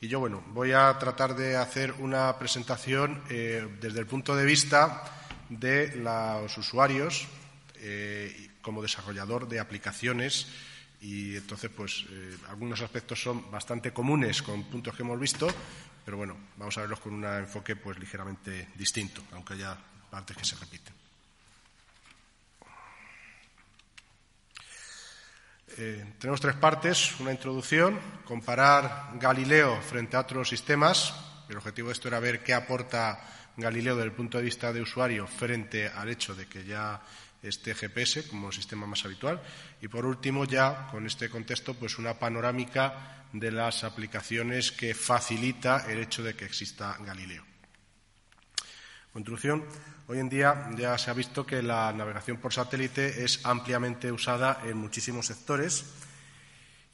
y yo, bueno, voy a tratar de hacer una presentación eh, desde el punto de vista de los usuarios eh, como desarrollador de aplicaciones y entonces, pues, eh, algunos aspectos son bastante comunes con puntos que hemos visto, pero bueno, vamos a verlos con un enfoque, pues, ligeramente distinto, aunque haya partes que se repiten. Eh, tenemos tres partes. Una introducción, comparar Galileo frente a otros sistemas. El objetivo de esto era ver qué aporta Galileo desde el punto de vista de usuario frente al hecho de que ya esté GPS como sistema más habitual. Y por último, ya con este contexto, pues una panorámica de las aplicaciones que facilita el hecho de que exista Galileo. Introducción. Hoy en día ya se ha visto que la navegación por satélite es ampliamente usada en muchísimos sectores.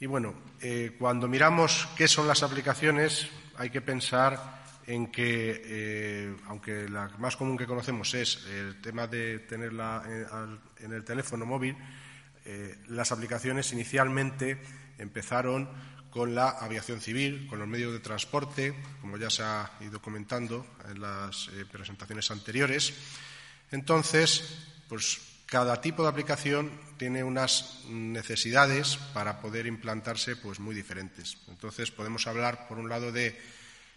Y bueno, eh, cuando miramos qué son las aplicaciones, hay que pensar en que, eh, aunque la más común que conocemos es el tema de tenerla en, el teléfono móvil, eh, las aplicaciones inicialmente empezaron con la aviación civil, con los medios de transporte, como ya se ha ido comentando en las eh, presentaciones anteriores. Entonces, pues cada tipo de aplicación tiene unas necesidades para poder implantarse pues muy diferentes. Entonces, podemos hablar por un lado de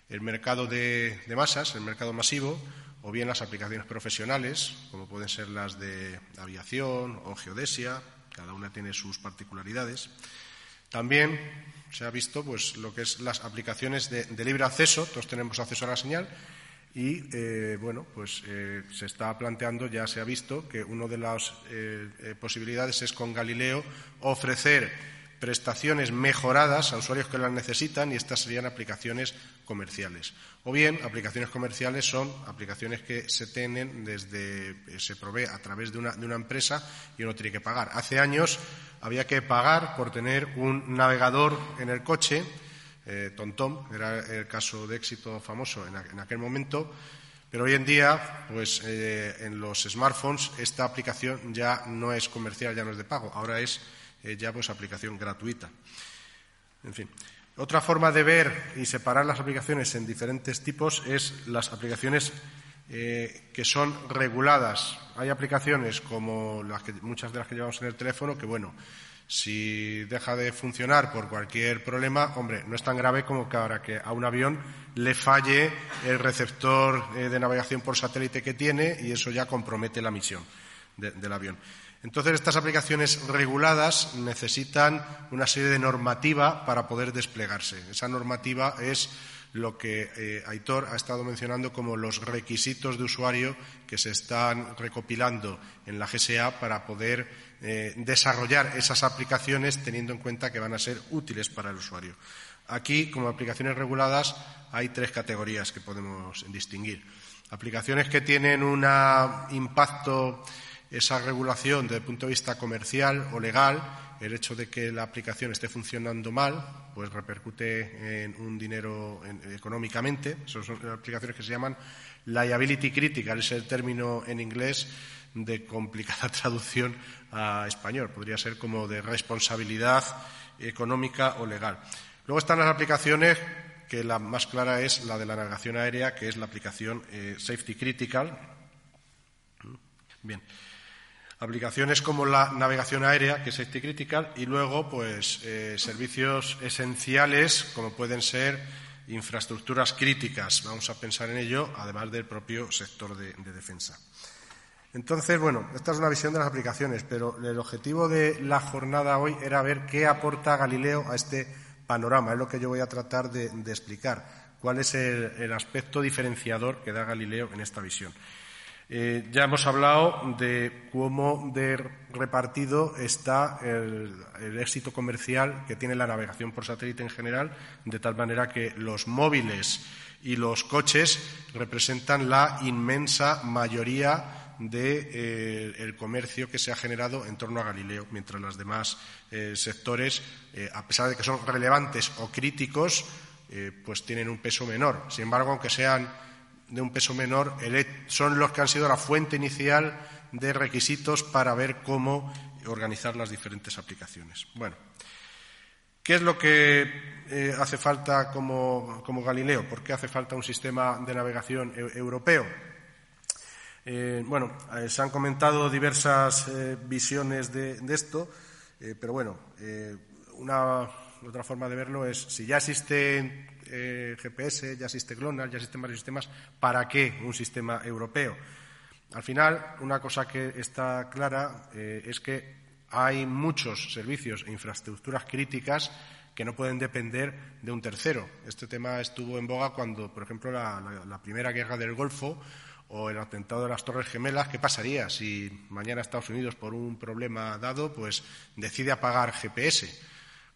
el mercado de, de masas, el mercado masivo, o bien las aplicaciones profesionales, como pueden ser las de aviación o geodesia, cada una tiene sus particularidades. También se ha visto pues, lo que es las aplicaciones de, libre acceso, todos tenemos acceso a la señal, y eh, bueno, pues eh, se está planteando, ya se ha visto, que una de las eh, posibilidades es con Galileo ofrecer prestaciones mejoradas a usuarios que las necesitan y estas serían aplicaciones comerciales. O bien, aplicaciones comerciales son aplicaciones que se tienen desde, se provee a través de una, de una empresa y uno tiene que pagar. Hace años había que pagar por tener un navegador en el coche, eh, TomTom, era el caso de éxito famoso en, aquel momento, pero hoy en día, pues eh, en los smartphones esta aplicación ya no es comercial, ya no es de pago, ahora es eh, ya pues aplicación gratuita. En fin. Otra forma de ver y separar las aplicaciones en diferentes tipos es las aplicaciones eh, que son reguladas. Hay aplicaciones como las que, muchas de las que llevamos en el teléfono que, bueno, si deja de funcionar por cualquier problema, hombre, no es tan grave como que ahora que a un avión le falle el receptor eh, de navegación por satélite que tiene y eso ya compromete la misión del avión. Entonces, estas aplicaciones reguladas necesitan una serie de normativa para poder desplegarse. Esa normativa es lo que eh, Aitor ha estado mencionando como los requisitos de usuario que se están recopilando en la GSA para poder eh, desarrollar esas aplicaciones teniendo en cuenta que van a ser útiles para el usuario. Aquí, como aplicaciones reguladas, hay tres categorías que podemos distinguir. Aplicaciones que tienen un impacto esa regulación desde el punto de vista comercial o legal, el hecho de que la aplicación esté funcionando mal, pues repercute en un dinero económicamente. son aplicaciones que se llaman liability critical, es el término en inglés de complicada traducción a español. Podría ser como de responsabilidad económica o legal. Luego están las aplicaciones que la más clara es la de la navegación aérea, que es la aplicación eh, Safety Critical. Bien aplicaciones como la navegación aérea, que es safety critical, y luego, pues, eh, servicios esenciales, como pueden ser infraestructuras críticas. Vamos a pensar en ello, además del propio sector de, defensa. Entonces, bueno, esta es una visión de las aplicaciones, pero el objetivo de la jornada hoy era ver qué aporta Galileo a este panorama. Es lo que yo voy a tratar de, explicar. ¿Cuál es el aspecto diferenciador que da Galileo en esta visión? Eh, ya hemos hablado de cómo de repartido está el, éxito comercial que tiene la navegación por satélite en general, de tal manera que los móviles y los coches representan la inmensa mayoría del eh, comercio que se ha generado en torno a Galileo, mientras los demás eh, sectores, a pesar de que son relevantes o críticos, pues tienen un peso menor. Sin embargo, aunque sean de un peso menor son los que han sido la fuente inicial de requisitos para ver cómo organizar las diferentes aplicaciones. Bueno, ¿qué es lo que eh, hace falta como, Galileo? ¿Por qué hace falta un sistema de navegación e, europeo? Eh, bueno, eh, se han comentado diversas visiones de, de esto, pero bueno, una otra forma de verlo es si ya existen eh, GPS, ya existe GLONASS, ya existen varios sistemas, ¿para qué un sistema europeo? Al final, una cosa que está clara eh, es que hay muchos servicios e infraestructuras críticas que no pueden depender de un tercero. Este tema estuvo en boga cuando, por ejemplo, la, primera guerra del Golfo o el atentado de las Torres Gemelas, ¿qué pasaría si mañana Estados Unidos, por un problema dado, pues decide apagar GPS?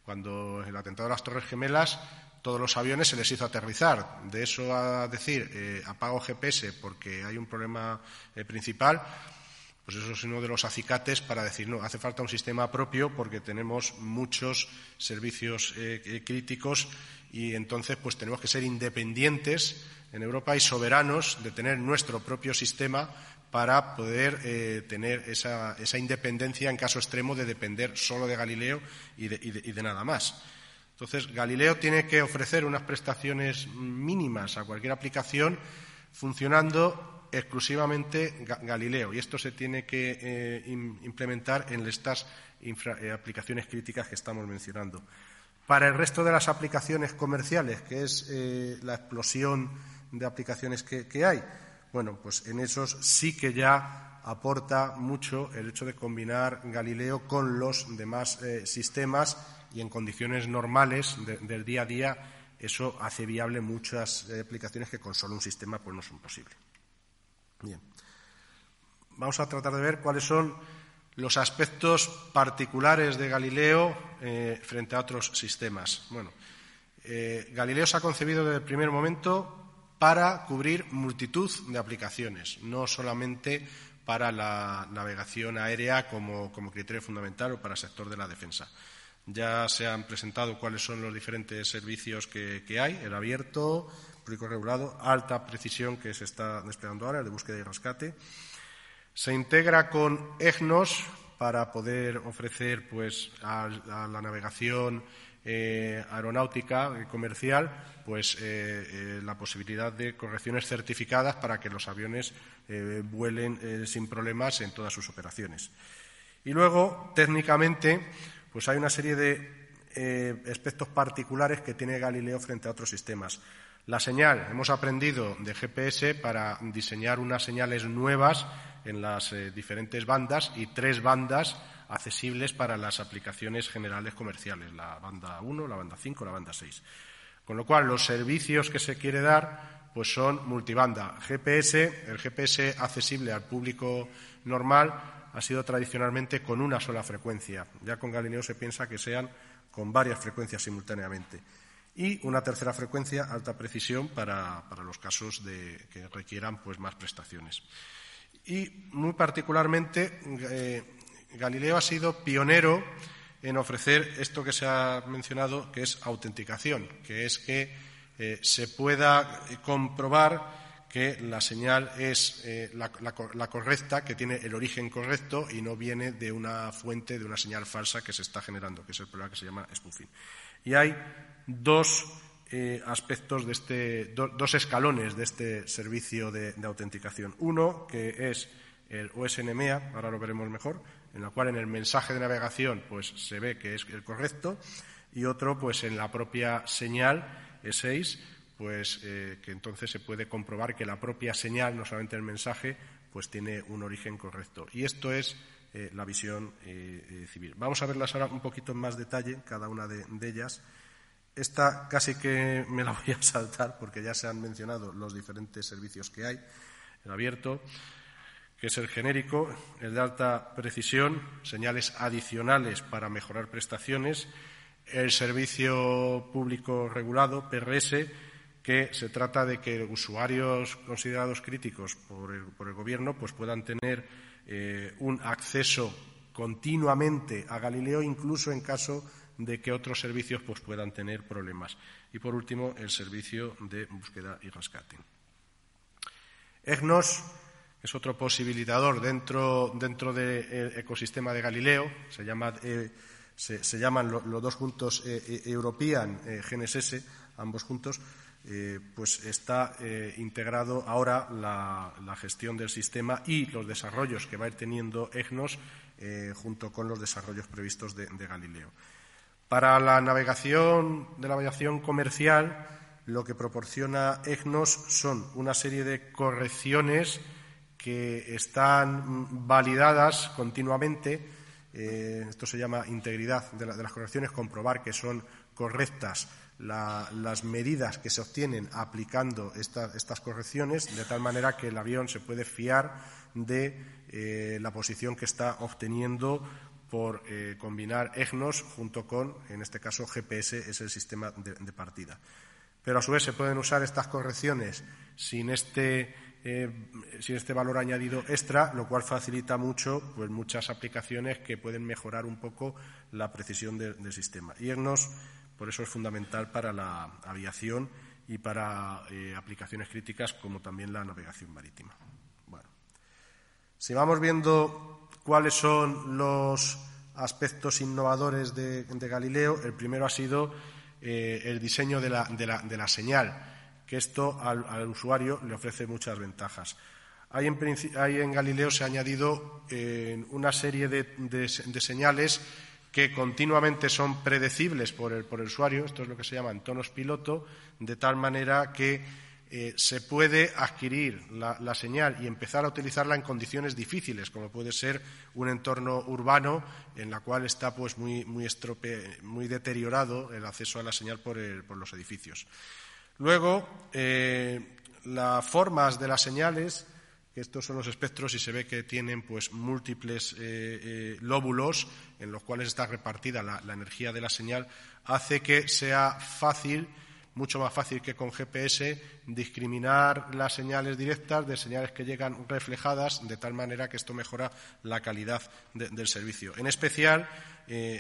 Cuando el atentado de las Torres Gemelas, todos los aviones se les hizo aterrizar. De eso a decir eh, apago GPS porque hay un problema eh, principal, pues eso es uno de los acicates para decir no, hace falta un sistema propio porque tenemos muchos servicios eh, críticos y entonces pues tenemos que ser independientes en Europa y soberanos de tener nuestro propio sistema para poder tener esa, independencia en caso extremo de depender solo de Galileo y de nada más. Entonces, Galileo tiene que ofrecer unas prestaciones mínimas a cualquier aplicación funcionando exclusivamente Galileo y esto se tiene que eh, implementar en estas eh, aplicaciones críticas que estamos mencionando. Para el resto de las aplicaciones comerciales, que es eh, la explosión de aplicaciones que, hay, bueno, pues en esos sí que ya aporta mucho el hecho de combinar Galileo con los demás sistemas y en condiciones normales del día a día eso hace viable muchas eh, aplicaciones que con solo un sistema pues no son posibles. Bien. Vamos a tratar de ver cuáles son los aspectos particulares de Galileo eh, frente a otros sistemas. Bueno, eh, Galileo se ha concebido desde el primer momento para cubrir multitud de aplicaciones, no solamente para la navegación aérea como, como criterio fundamental o para el sector de la defensa. Ya se han presentado cuáles son los diferentes servicios que, hay, el abierto, público regulado, alta precisión que se está desplegando ahora, el de búsqueda y rescate. Se integra con EGNOS para poder ofrecer pues, a, la navegación eh, aeronáutica y comercial pues, eh, eh, la posibilidad de correcciones certificadas para que los aviones vuelen sin problemas en todas sus operaciones. Y luego, técnicamente, pues hay una serie de eh, aspectos particulares que tiene Galileo frente a otros sistemas. La señal, hemos aprendido de GPS para diseñar unas señales nuevas en las eh, diferentes bandas y tres bandas accesibles para las aplicaciones generales comerciales, la banda 1, la banda 5, la banda 6. Con lo cual, los servicios que se quiere dar pues son multibanda. GPS, el GPS accesible al público normal ha sido tradicionalmente con una sola frecuencia. Ya con Galileo se piensa que sean con varias frecuencias simultáneamente. Y una tercera frecuencia, alta precisión, para, los casos de, que requieran pues, más prestaciones. Y muy particularmente, eh, Galileo ha sido pionero en ofrecer esto que se ha mencionado, que es autenticación, que es que eh, se pueda comprobar que la señal es eh, la, correcta, que tiene el origen correcto y no viene de una fuente, de una señal falsa que se está generando, que es el problema que se llama spoofing. Y hay dos eh, aspectos de este, dos escalones de este servicio de, autenticación. Uno, que es el OSNMEA, ahora lo veremos mejor, en la cual en el mensaje de navegación pues, se ve que es el correcto, y otro, pues en la propia señal E6, pues eh, que entonces se puede comprobar que la propia señal, no solamente el mensaje, pues tiene un origen correcto. Y esto es eh, la visión eh, civil. Vamos a verlas ahora un poquito en más detalle, cada una de, ellas. Esta casi que me la voy a saltar porque ya se han mencionado los diferentes servicios que hay, el abierto. Que es el genérico, el de alta precisión, señales adicionales para mejorar prestaciones, el servicio público regulado, PRS, que se trata de que usuarios considerados críticos por el, Gobierno pues puedan tener eh, un acceso continuamente a Galileo, incluso en caso de que otros servicios pues, puedan tener problemas. Y, por último, el servicio de búsqueda y rescate. EGNOS es otro posibilitador dentro, dentro del ecosistema de Galileo. Se, eh, llaman los dos juntos eh, eh, European GNSS, ambos juntos. pues está integrado ahora la, gestión del sistema y los desarrollos que va a ir teniendo EGNOS junto con los desarrollos previstos de, de Galileo. Para la navegación de la navegación comercial, lo que proporciona EGNOS son una serie de correcciones que están validadas continuamente. Eh, esto se llama integridad de, las correcciones, comprobar que son correctas las medidas que se obtienen aplicando estas correcciones, de tal manera que el avión se puede fiar de eh, la posición que está obteniendo por eh, combinar EGNOS junto con, en este caso, GPS, es el sistema de partida. Pero a su vez se pueden usar estas correcciones sin este eh, sin este valor añadido extra, lo cual facilita mucho pues, muchas aplicaciones que pueden mejorar un poco la precisión del sistema. Y EGNOS, por eso es fundamental para la aviación y para eh, aplicaciones críticas como también la navegación marítima. Bueno, si vamos viendo cuáles son los aspectos innovadores de, Galileo, el primero ha sido eh, el diseño de la señal que esto al, usuario le ofrece muchas ventajas. Hay en, Galileo se ha añadido eh, una serie de, señales que continuamente son predecibles por el, usuario, esto es lo que se llama tonos piloto, de tal manera que eh, se puede adquirir la, señal y empezar a utilizarla en condiciones difíciles, como puede ser un entorno urbano en la cual está pues, muy, muy, muy deteriorado el acceso a la señal por los edificios. Luego, eh, las formas de las señales, que estos son los espectros y se ve que tienen pues múltiples eh, lóbulos en los cuales está repartida la, energía de la señal, hace que sea fácil, mucho más fácil que con GPS, discriminar las señales directas de señales que llegan reflejadas, de tal manera que esto mejora la calidad del servicio. En especial,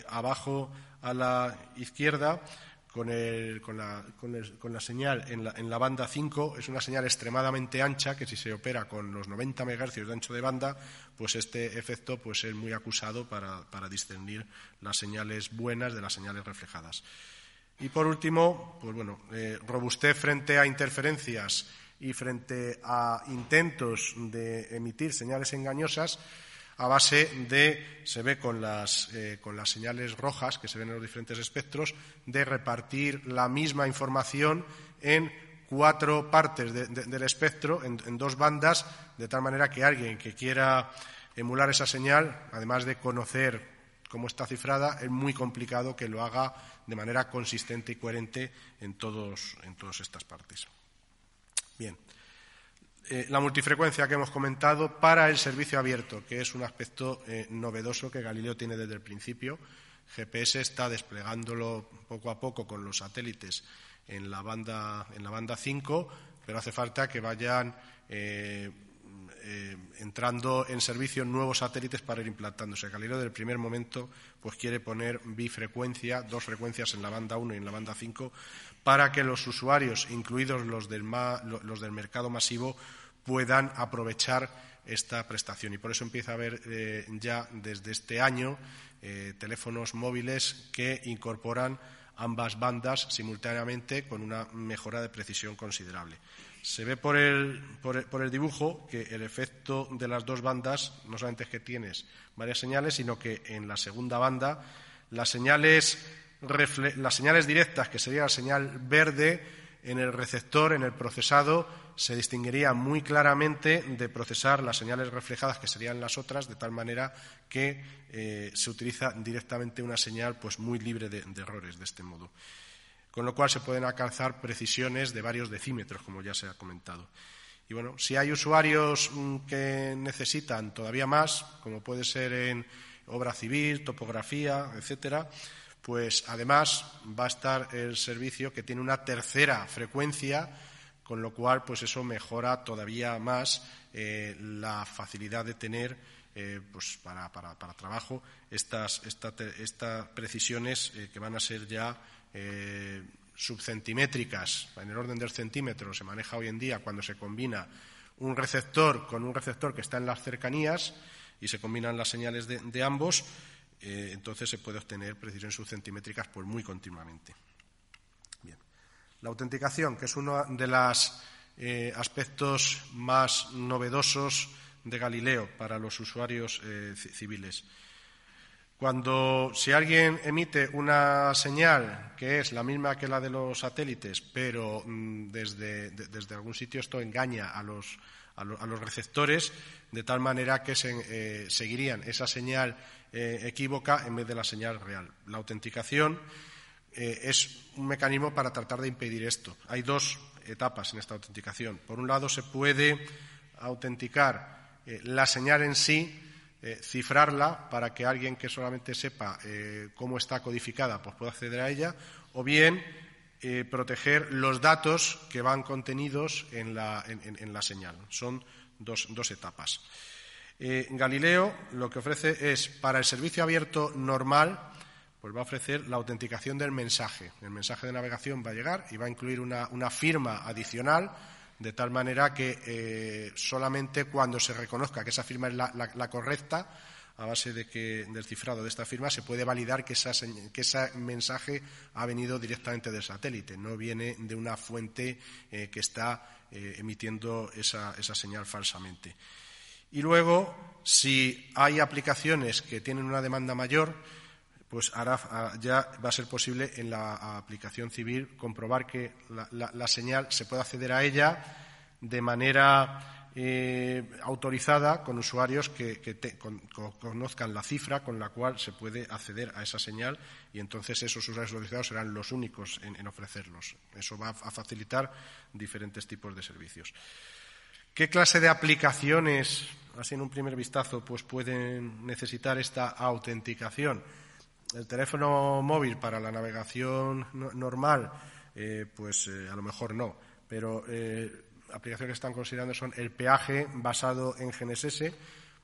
abajo a la izquierda, con, la, señal en la, banda 5 es una señal extremadamente ancha que si se opera con los 90 MHz de ancho de banda, pues este efecto pues, es muy acusado para, discernir las señales buenas de las señales reflejadas. Y por último, pues bueno, eh, robustez frente a interferencias y frente a intentos de emitir señales engañosas a base de, se ve con las, eh, con las señales rojas que se ven en los diferentes espectros, de repartir la misma información en cuatro partes del espectro, en, dos bandas, de tal manera que alguien que quiera emular esa señal, además de conocer cómo está cifrada, es muy complicado que lo haga de manera consistente y coherente en, todos, en todas estas partes. Bien. Eh, la multifrecuencia que hemos comentado para el servicio abierto, que es un aspecto eh, novedoso que Galileo tiene desde el principio. GPS está desplegándolo poco a poco con los satélites en la banda, en la banda 5, pero hace falta que vayan eh, entrando en servicio nuevos satélites para ir implantándose. Galileo, desde el primer momento, pues quiere poner bifrecuencia, dos frecuencias en la banda 1 y en la banda 5, para que los usuarios, incluidos los del, mercado masivo, puedan aprovechar esta prestación. Y por eso empieza a haber eh, ya desde este año eh, teléfonos móviles que incorporan ambas bandas simultáneamente con una mejora de precisión considerable. Se ve por el, dibujo que el efecto de las dos bandas no solamente es que tienes varias señales, sino que en la segunda banda las señales las señales directas, que sería la señal verde, en el receptor, en el procesado, se distinguiría muy claramente de procesar las señales reflejadas, que serían las otras, de tal manera que eh, se utiliza directamente una señal pues, muy libre de, errores de este modo. Con lo cual se pueden alcanzar precisiones de varios decímetros, como ya se ha comentado. Y bueno, si hay usuarios mm, que necesitan todavía más, como puede ser en obra civil, topografía, etcétera, pues además va a estar el servicio que tiene una tercera frecuencia, con lo cual pues eso mejora todavía más eh, la facilidad de tener eh, pues para, trabajo estas, precisiones eh, que van a ser ya subcentimétricas, en el orden del centímetro, se maneja hoy en día cuando se combina un receptor con un receptor que está en las cercanías y se combinan las señales de ambos, eh, entonces se puede obtener precisiones subcentimétricas pues, muy continuamente. Bien. La autenticación, que es uno de los eh, aspectos más novedosos de Galileo para los usuarios eh, civiles. Cuando si alguien emite una señal que es la misma que la de los satélites, pero mm, desde, desde, algún sitio esto engaña a los, a, los receptores, de tal manera que se, seguirían esa señal eh, equívoca en vez de la señal real. La autenticación eh, es un mecanismo para tratar de impedir esto. Hay dos etapas en esta autenticación. Por un lado, se puede autenticar eh, la señal en sí, cifrarla para que alguien que solamente sepa cómo está codificada pues pueda acceder a ella, o bien proteger los datos que van contenidos en la, señal. Son dos etapas. Eh, Galileo lo que ofrece es, para el servicio abierto normal, pues va a ofrecer la autenticación del mensaje. El mensaje de navegación va a llegar y va a incluir una, firma adicional, de tal manera que eh, solamente cuando se reconozca que esa firma es la, correcta, a base de que, del cifrado de esta firma, se puede validar que, ese mensaje ha venido directamente del satélite, no viene de una fuente eh, que está emitiendo esa señal falsamente. Y luego, si hay aplicaciones que tienen una demanda mayor, pues ah, ya va a ser posible en la aplicación civil comprobar que la, señal se puede acceder a ella de manera eh, autorizada con usuarios que, conozcan la cifra con la cual se puede acceder a esa señal y entonces esos usuarios autorizados serán los únicos en ofrecerlos. Eso va a facilitar diferentes tipos de servicios. ¿Qué clase de aplicaciones, así en un primer vistazo, pues pueden necesitar esta autenticación? El teléfono móvil para la navegación normal, eh, pues eh, a lo mejor no, pero eh, aplicaciones que están considerando son el peaje basado en GNSS,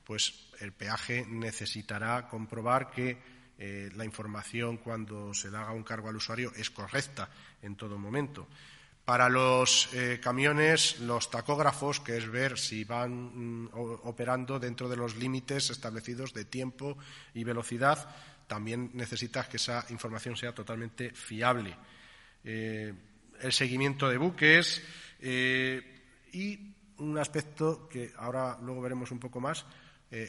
pues el peaje necesitará comprobar que la información cuando se le haga un cargo al usuario es correcta en todo momento. Para los camiones, los tacógrafos, que es ver si van mm, operando dentro de los límites establecidos de tiempo y velocidad, también necesitas que esa información sea totalmente fiable. Eh, el seguimiento de buques eh, y un aspecto que ahora luego veremos un poco más,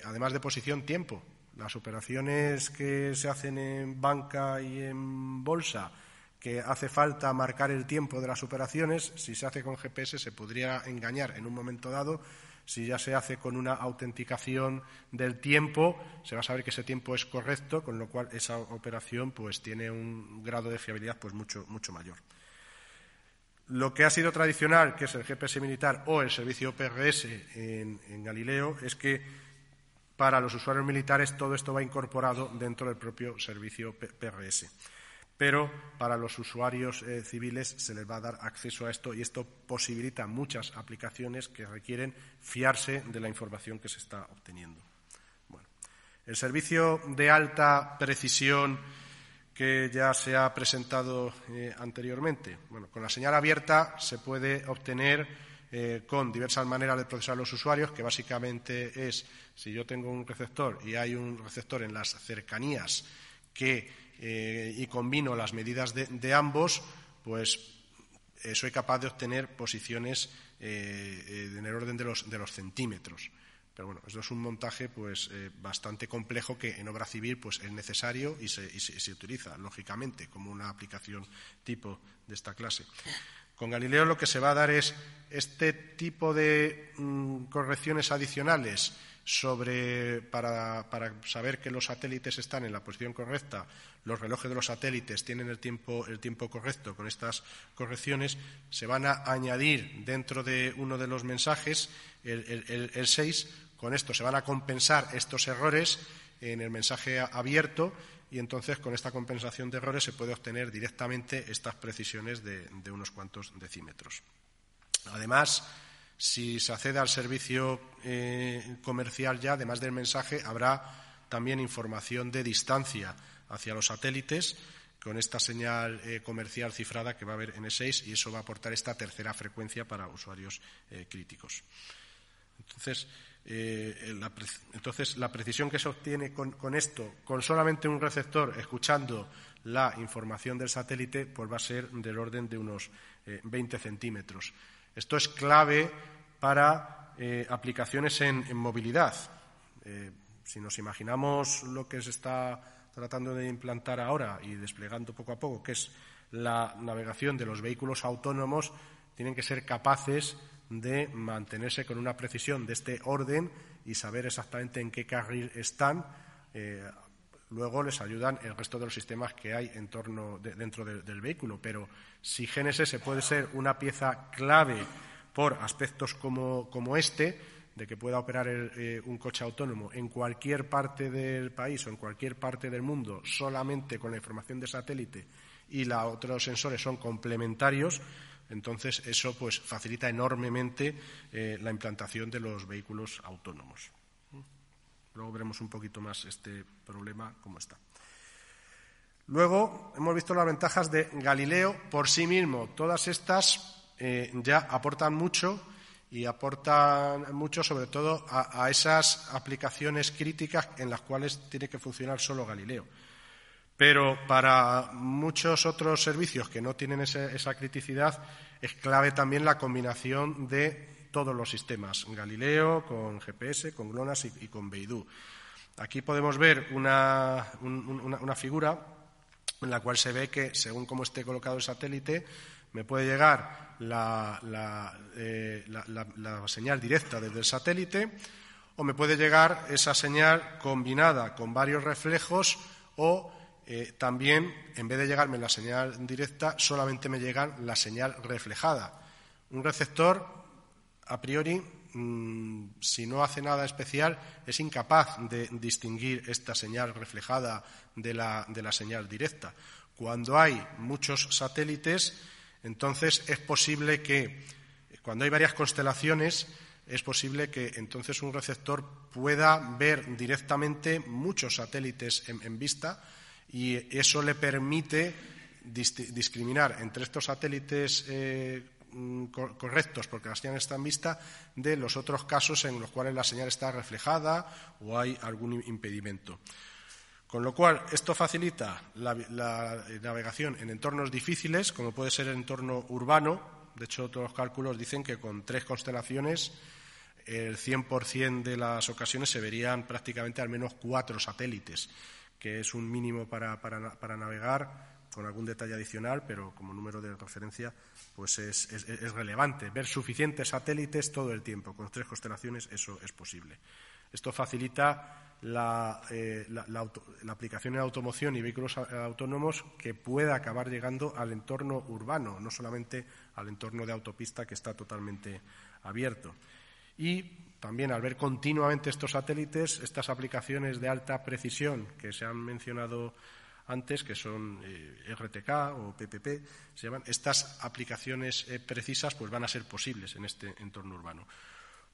además de posición, tiempo. Las operaciones que se hacen en banca y en bolsa que hace falta marcar el tiempo de las operaciones. Si se hace con GPS se podría engañar en un momento dado. Si ya se hace con una autenticación del tiempo, se va a saber que ese tiempo es correcto, con lo cual esa operación pues tiene un grado de fiabilidad pues mucho, mucho mayor. Lo que ha sido tradicional, que es el GPS militar o el servicio PRS en, en Galileo, es que para los usuarios militares todo esto va incorporado dentro del propio servicio PRS pero para los usuarios eh, civiles se les va a dar acceso a esto y esto posibilita muchas aplicaciones que requieren fiarse de la información que se está obteniendo. el servicio de alta precisión que ya se ha presentado eh, anteriormente. Bueno, con la señal abierta se puede obtener eh, con diversas maneras de procesar los usuarios, que básicamente es si yo tengo un receptor y hay un receptor en las cercanías que eh, y combino las medidas de, ambos, pues eh, soy capaz de obtener posiciones eh, en el orden de los, de los, centímetros. Pero bueno, esto es un montaje pues bastante complejo que en obra civil pues es necesario y se, se, utiliza, lógicamente, como una aplicación tipo de esta clase. Con Galileo lo que se va a dar es este tipo de mm, correcciones adicionales sobre, para, saber que los satélites están en la posición correcta, los relojes de los satélites tienen el tiempo, el tiempo correcto con estas correcciones, se van a añadir dentro de uno de los mensajes, el, el 6, con esto se van a compensar estos errores en el mensaje abierto y entonces con esta compensación de errores se puede obtener directamente estas precisiones de, de unos cuantos decímetros. Además, si se accede al servicio eh, comercial ya, además del mensaje, habrá también información de distancia hacia los satélites con esta señal eh, comercial cifrada que va a haber en E6 y eso va a aportar esta tercera frecuencia para usuarios eh, críticos. Entonces, la, precisión que se obtiene con, con, esto, con solamente un receptor escuchando la información del satélite, pues va a ser del orden de unos 20 centímetros. Esto es clave para eh, aplicaciones en, movilidad. Eh, si nos imaginamos lo que se está tratando de implantar ahora y desplegando poco a poco, que es la navegación de los vehículos autónomos, tienen que ser capaces de mantenerse con una precisión de este orden y saber exactamente en qué carril están. Eh, luego les ayudan el resto de los sistemas que hay en torno dentro del vehículo. Pero si GNSS puede ser una pieza clave por aspectos como, este, de que pueda operar eh, un coche autónomo en cualquier parte del país o en cualquier parte del mundo solamente con la información de satélite y los otros sensores son complementarios, entonces eso pues facilita enormemente eh, la implantación de los vehículos autónomos. Luego veremos un poquito más este problema cómo está. Luego hemos visto las ventajas de Galileo por sí mismo. Todas estas eh, ya aportan mucho y aportan mucho sobre todo a, esas aplicaciones críticas en las cuales tiene que funcionar solo Galileo. Pero para muchos otros servicios que no tienen esa criticidad es clave también la combinación de todos los sistemas, Galileo, con GPS, con GLONASS y, con Beidou. Aquí podemos ver una, una figura en la cual se ve que, según cómo esté colocado el satélite, me puede llegar eh, la, señal directa desde el satélite o me puede llegar esa señal combinada con varios reflejos o eh, también, en vez de llegarme la señal directa, solamente me llega la señal reflejada. Un receptor, a priori, mm, si no hace nada especial, es incapaz de distinguir esta señal reflejada de la señal directa. Cuando hay muchos satélites, entonces es posible que, cuando hay varias constelaciones, es posible que entonces un receptor pueda ver directamente muchos satélites en, vista y eso le permite discriminar entre estos satélites eh, correctos porque la señal está en vista de los otros casos en los cuales la señal está reflejada o hay algún impedimento. Con lo cual, esto facilita la, navegación en entornos difíciles, como puede ser el entorno urbano. De hecho, todos los cálculos dicen que con tres constelaciones el 100% de las ocasiones se verían prácticamente al menos cuatro satélites, que es un mínimo para, navegar con algún detalle adicional, pero como número de referencia pues es, es, relevante. Ver suficientes satélites todo el tiempo. Con tres constelaciones eso es posible. Esto facilita eh, la, aplicación en automoción y vehículos autónomos que pueda acabar llegando al entorno urbano, no solamente al entorno de autopista que está totalmente abierto. Y también al ver continuamente estos satélites, estas aplicaciones de alta precisión que se han mencionado antes, que son eh, RTK o PPP, se llaman, estas aplicaciones eh, precisas pues van a ser posibles en este entorno urbano.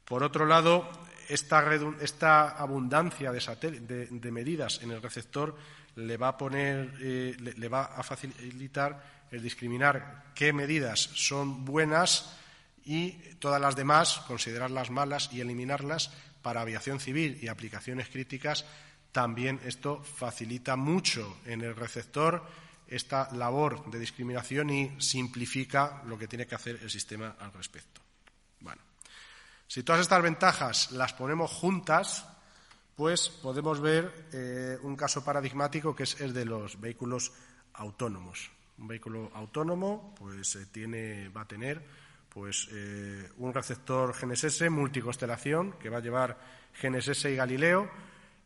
Por otro lado, esta, abundancia de, medidas en el receptor le va a poner, eh, le, va a facilitar el discriminar qué medidas son buenas y todas las demás considerarlas malas y eliminarlas para aviación civil y aplicaciones críticas. También esto facilita mucho en el receptor esta labor de discriminación y simplifica lo que tiene que hacer el sistema al respecto. Bueno. Si todas estas ventajas las ponemos juntas, pues podemos ver eh, un caso paradigmático que es el de los vehículos autónomos. Un vehículo autónomo pues, eh, tiene, va a tener pues eh, un receptor GNSS multiconstelación que va a llevar GNSS y Galileo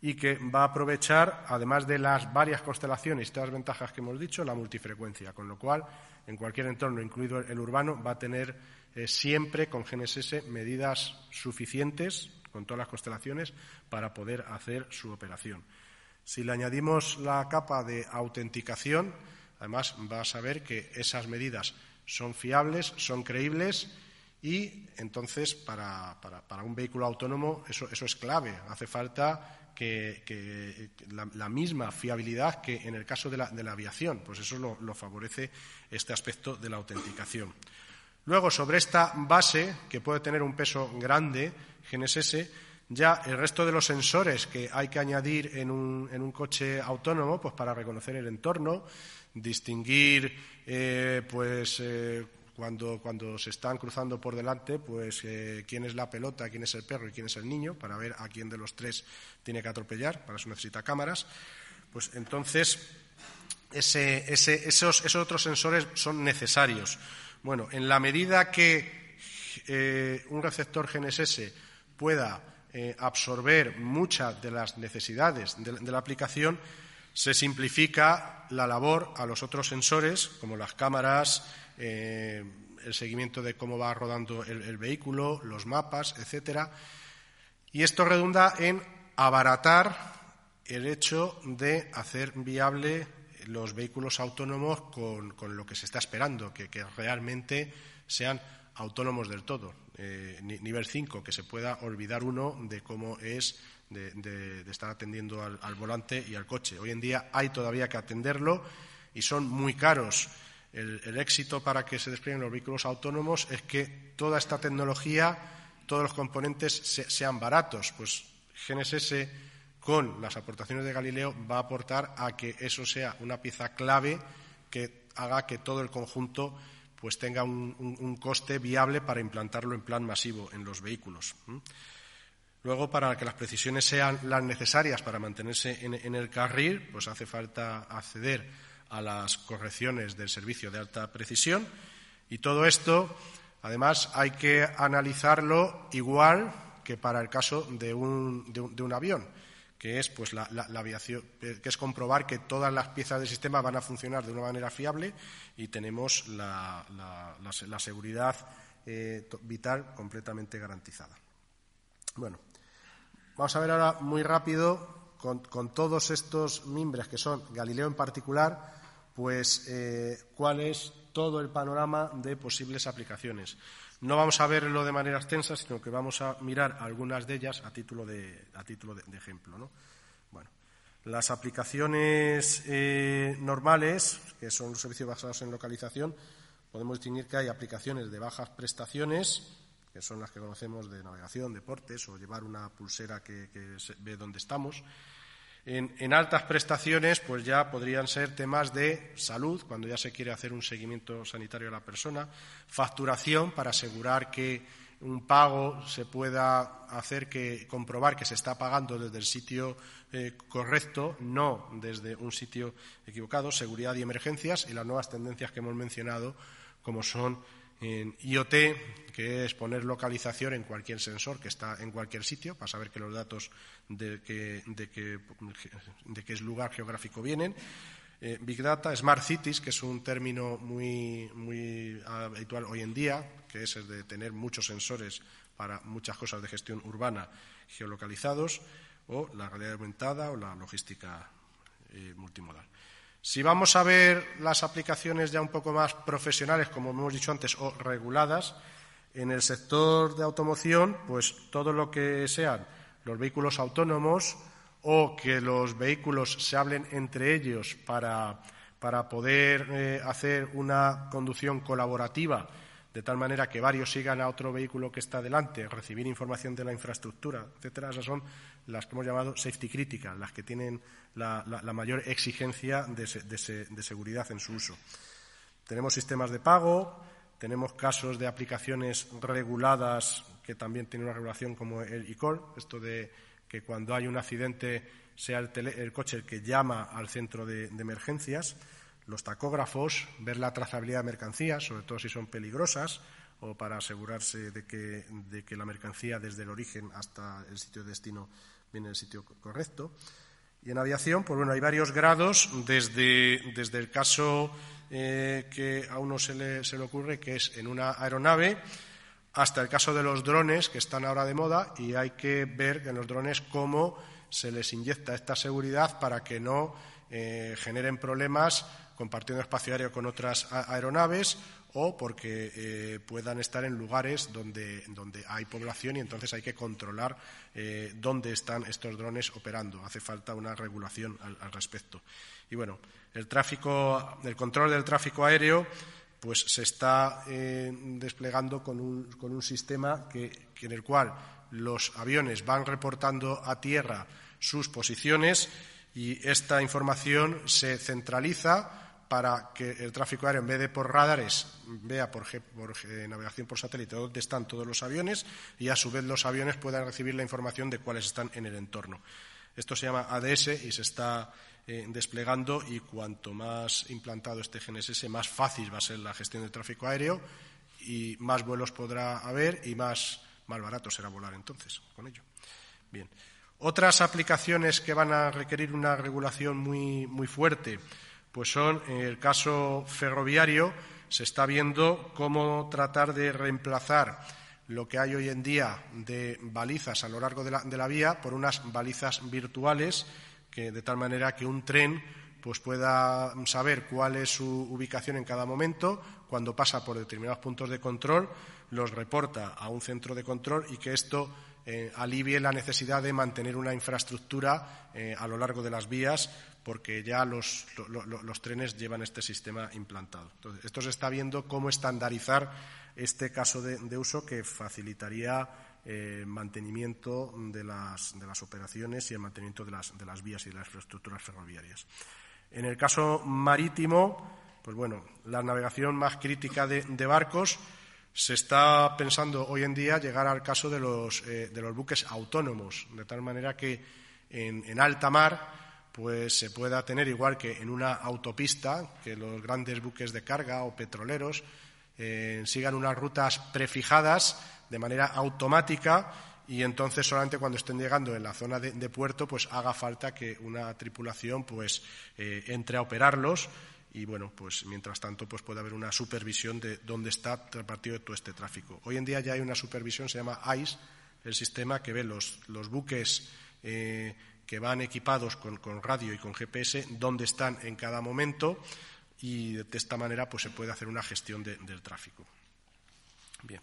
y que va a aprovechar, además de las varias constelaciones y todas las ventajas que hemos dicho, la multifrecuencia, con lo cual en cualquier entorno, incluido el urbano, va a tener eh, siempre con GNSS medidas suficientes con todas las constelaciones para poder hacer su operación. Si le añadimos la capa de autenticación, además va a saber que esas medidas son fiables, son creíbles y entonces para, un vehículo autónomo eso, es clave. Hace falta que, la, misma fiabilidad que en el caso de la, aviación. Pues eso lo, favorece este aspecto de la autenticación. Luego, sobre esta base, que puede tener un peso grande, GNSS, ya el resto de los sensores que hay que añadir en un, en un coche autónomo, pues para reconocer el entorno, distinguir, eh, pues eh, cuando, cuando, se están cruzando por delante, pues eh, quién es la pelota, quién es el perro y quién es el niño, para ver a quién de los tres tiene que atropellar, para eso necesita cámaras. Pues entonces, ese, esos, esos, otros sensores son necesarios. Bueno, en la medida que un receptor GNSS pueda eh, absorber muchas de las necesidades de, la aplicación, se simplifica la labor a los otros sensores, como las cámaras, eh, el seguimiento de cómo va rodando el, vehículo, los mapas, etcétera. Y esto redunda en abaratar el hecho de hacer viable los vehículos autónomos con, lo que se está esperando, que realmente sean autónomos del todo. Eh, nivel 5, que se pueda olvidar uno de cómo es de, estar atendiendo al, volante y al coche. Hoy en día hay todavía que atenderlo y son muy caros. El, éxito para que se desplieguen los vehículos autónomos es que toda esta tecnología, todos los componentes sean baratos. Pues GNSS con las aportaciones de Galileo va a aportar a que eso sea una pieza clave que haga que todo el conjunto pues tenga un, coste viable para implantarlo en plan masivo en los vehículos. Luego, para que las precisiones sean las necesarias para mantenerse en, el carril, pues hace falta acceder a las correcciones del servicio de alta precisión y todo esto, además, hay que analizarlo igual que para el caso de un avión que es comprobar que todas las piezas del sistema van a funcionar de una manera fiable y tenemos la, seguridad eh, vital completamente garantizada. Bueno, vamos a ver ahora muy rápido con, todos estos mimbres que son Galileo en particular, pues eh, cuál es todo el panorama de posibles aplicaciones. No vamos a verlo de manera extensa, sino que vamos a mirar algunas de ellas a título de, a título de, ejemplo. Bueno, las aplicaciones eh, normales, que son los servicios basados en localización, podemos distinguir que hay aplicaciones de bajas prestaciones, que son las que conocemos de navegación, deportes o llevar una pulsera que, ve dónde estamos. En, altas prestaciones, pues ya podrían ser temas de salud, cuando ya se quiere hacer un seguimiento sanitario a la persona, facturación para asegurar que un pago se pueda hacer que comprobar que se está pagando desde el sitio eh, correcto, no desde un sitio equivocado, seguridad y emergencias y las nuevas tendencias que hemos mencionado, como son en IoT, que es poner localización en cualquier sensor que está en cualquier sitio para saber que los datos de qué de es lugar geográfico vienen. Eh, Big Data, Smart Cities, que es un término muy, muy habitual hoy en día, que es el de tener muchos sensores para muchas cosas de gestión urbana geolocalizados, o la realidad aumentada o la logística eh, multimodal. Si vamos a ver las aplicaciones ya un poco más profesionales, como hemos dicho antes, o reguladas, en el sector de automoción, pues todo lo que sean los vehículos autónomos o que los vehículos se hablen entre ellos para, poder eh, hacer una conducción colaborativa de tal manera que varios sigan a otro vehículo que está delante, recibir información de la infraestructura, etcétera. Esas son las que hemos llamado safety critical, las que tienen la, mayor exigencia de, seguridad en su uso. Tenemos sistemas de pago, tenemos casos de aplicaciones reguladas que también tienen una regulación como el e-call, esto de que cuando hay un accidente sea el, coche el que llama al centro de emergencias los tacógrafos, ver la trazabilidad de mercancías, sobre todo si son peligrosas, o para asegurarse de que, de que la mercancía desde el origen hasta el sitio de destino viene en el sitio correcto. Y en aviación, pues bueno, hay varios grados, desde, desde el caso eh, que a uno se le, se le ocurre, que es en una aeronave, hasta el caso de los drones, que están ahora de moda, y hay que ver en los drones cómo se les inyecta esta seguridad para que no eh, generen problemas compartiendo espacio aéreo con otras aeronaves o porque eh, puedan estar en lugares donde, donde, hay población y entonces hay que controlar eh, dónde están estos drones operando. Hace falta una regulación al, respecto. Y bueno, el tráfico, el control del tráfico aéreo pues se está eh, desplegando con un, con un sistema que, en el cual los aviones van reportando a tierra sus posiciones y esta información se centraliza para que el tráfico aéreo, en vez de por radares, vea por, navegación por satélite dónde están todos los aviones y a su vez los aviones puedan recibir la información de cuáles están en el entorno. Esto se llama ADS y se está eh, desplegando y cuanto más implantado este GNSS, más fácil va a ser la gestión del tráfico aéreo y más vuelos podrá haber y más, más barato será volar entonces con ello. Bien. Otras aplicaciones que van a requerir una regulación muy, muy fuerte pues son, en el caso ferroviario, se está viendo cómo tratar de reemplazar lo que hay hoy en día de balizas a lo largo de la, vía por unas balizas virtuales, que, de tal manera que un tren pues pueda saber cuál es su ubicación en cada momento, cuando pasa por determinados puntos de control, los reporta a un centro de control y que esto eh, alivie la necesidad de mantener una infraestructura eh, a lo largo de las vías porque ya los, trenes llevan este sistema implantado. Entonces, esto se está viendo cómo estandarizar este caso de, uso que facilitaría el eh, mantenimiento de las, operaciones y el mantenimiento de las, vías y de las infraestructuras ferroviarias. En el caso marítimo, pues bueno, la navegación más crítica de, barcos se está pensando hoy en día llegar al caso de los, eh, buques autónomos, de tal manera que en alta mar pues se pueda tener igual que en una autopista, que los grandes buques de carga o petroleros eh, sigan unas rutas prefijadas de manera automática y entonces solamente cuando estén llegando en la zona de, puerto pues haga falta que una tripulación pues eh, entre a operarlos y bueno pues mientras tanto pues puede haber una supervisión de dónde está repartido todo este tráfico. Hoy en día ya hay una supervisión, se llama ICE, el sistema que ve los, buques eh, que van equipados con, radio y con GPS, dónde están en cada momento y de esta manera pues, se puede hacer una gestión del tráfico. Bien.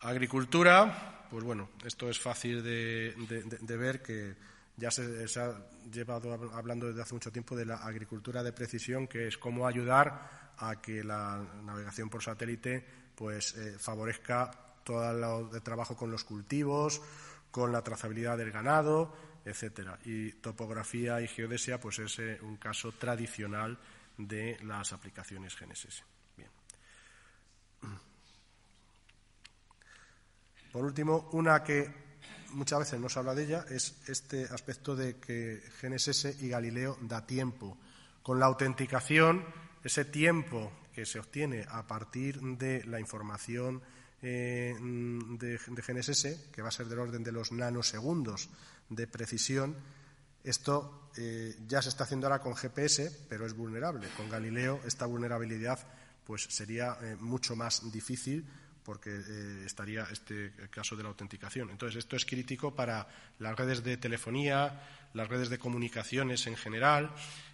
Agricultura, pues bueno, esto es fácil de, ver que ya se, ha llevado hablando desde hace mucho tiempo de la agricultura de precisión, que es cómo ayudar a que la navegación por satélite pues eh, favorezca todo el trabajo con los cultivos, con la trazabilidad del ganado, etcétera. Y topografía y geodesia, pues es eh, un caso tradicional de las aplicaciones GNSS. Bien. Por último, una que muchas veces no se habla de ella es este aspecto de que GNSS y Galileo da tiempo. Con la autenticación, ese tiempo que se obtiene a partir de la información eh, de GNSS, que va a ser del orden de los nanosegundos de precisión. Esto eh, ya se está haciendo ahora con GPS, pero es vulnerable. Con Galileo esta vulnerabilidad pues sería eh, mucho más difícil porque eh, estaría este caso de la autenticación. Entonces, esto es crítico para las redes de telefonía, las redes de comunicaciones en general.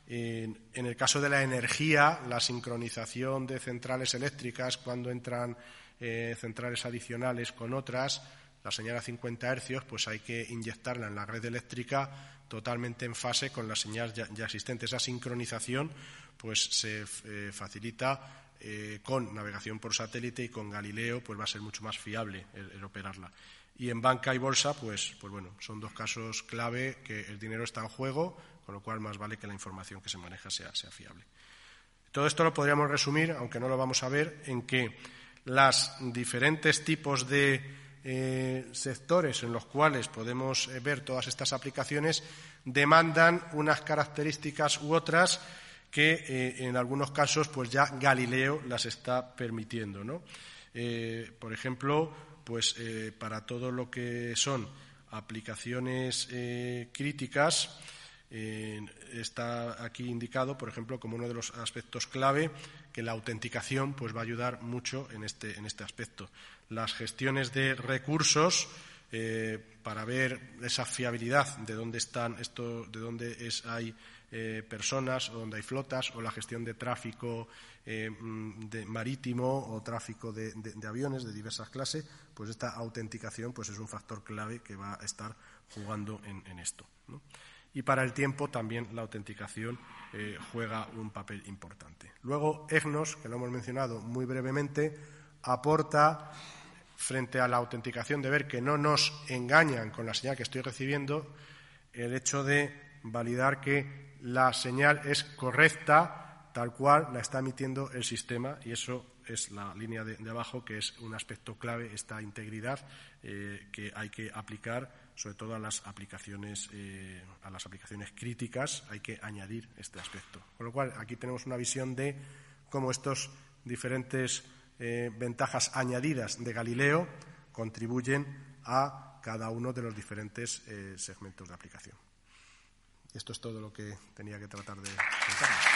en el caso de la energía, la sincronización de centrales eléctricas cuando entran centrales adicionales con otras, la señal a 50 hercios, pues hay que inyectarla en la red eléctrica totalmente en fase con la señal ya, existente. Esa sincronización pues se eh, facilita eh, con navegación por satélite y con Galileo pues va a ser mucho más fiable el, operarla. Y en banca y bolsa, pues, pues bueno, son dos casos clave que el dinero está en juego, con lo cual más vale que la información que se maneja sea, sea fiable. Todo esto lo podríamos resumir, aunque no lo vamos a ver, en que los diferentes tipos de eh, sectores en los cuales podemos eh, ver todas estas aplicaciones demandan unas características u otras que eh, en algunos casos pues ya Galileo las está permitiendo. ¿no? por ejemplo, pues para todo lo que son aplicaciones críticas, está aquí indicado, por ejemplo, como uno de los aspectos clave, que la autenticación pues, va a ayudar mucho en este, en este aspecto. Las gestiones de recursos eh, para ver esa fiabilidad de dónde están esto, de dónde es, hay eh, personas o dónde hay flotas, o la gestión de tráfico eh, mm, de marítimo o tráfico de, aviones de diversas clases, pues esta autenticación pues es un factor clave que va a estar jugando en, esto. Y para el tiempo también la autenticación juega un papel importante. Luego, EGNOS, que lo hemos mencionado muy brevemente, aporta frente a la autenticación de ver que no nos engañan con la señal que estoy recibiendo, el hecho de validar que la señal es correcta tal cual la está emitiendo el sistema y eso es la línea de, abajo que es un aspecto clave esta integridad eh, que hay que aplicar sobre todo a las aplicaciones eh, a las aplicaciones críticas hay que añadir este aspecto. Con lo cual aquí tenemos una visión de cómo estos diferentes eh, ventajas añadidas de Galileo contribuyen a cada uno de los diferentes eh, segmentos de aplicación. Esto es todo lo que tenía que tratar de contar.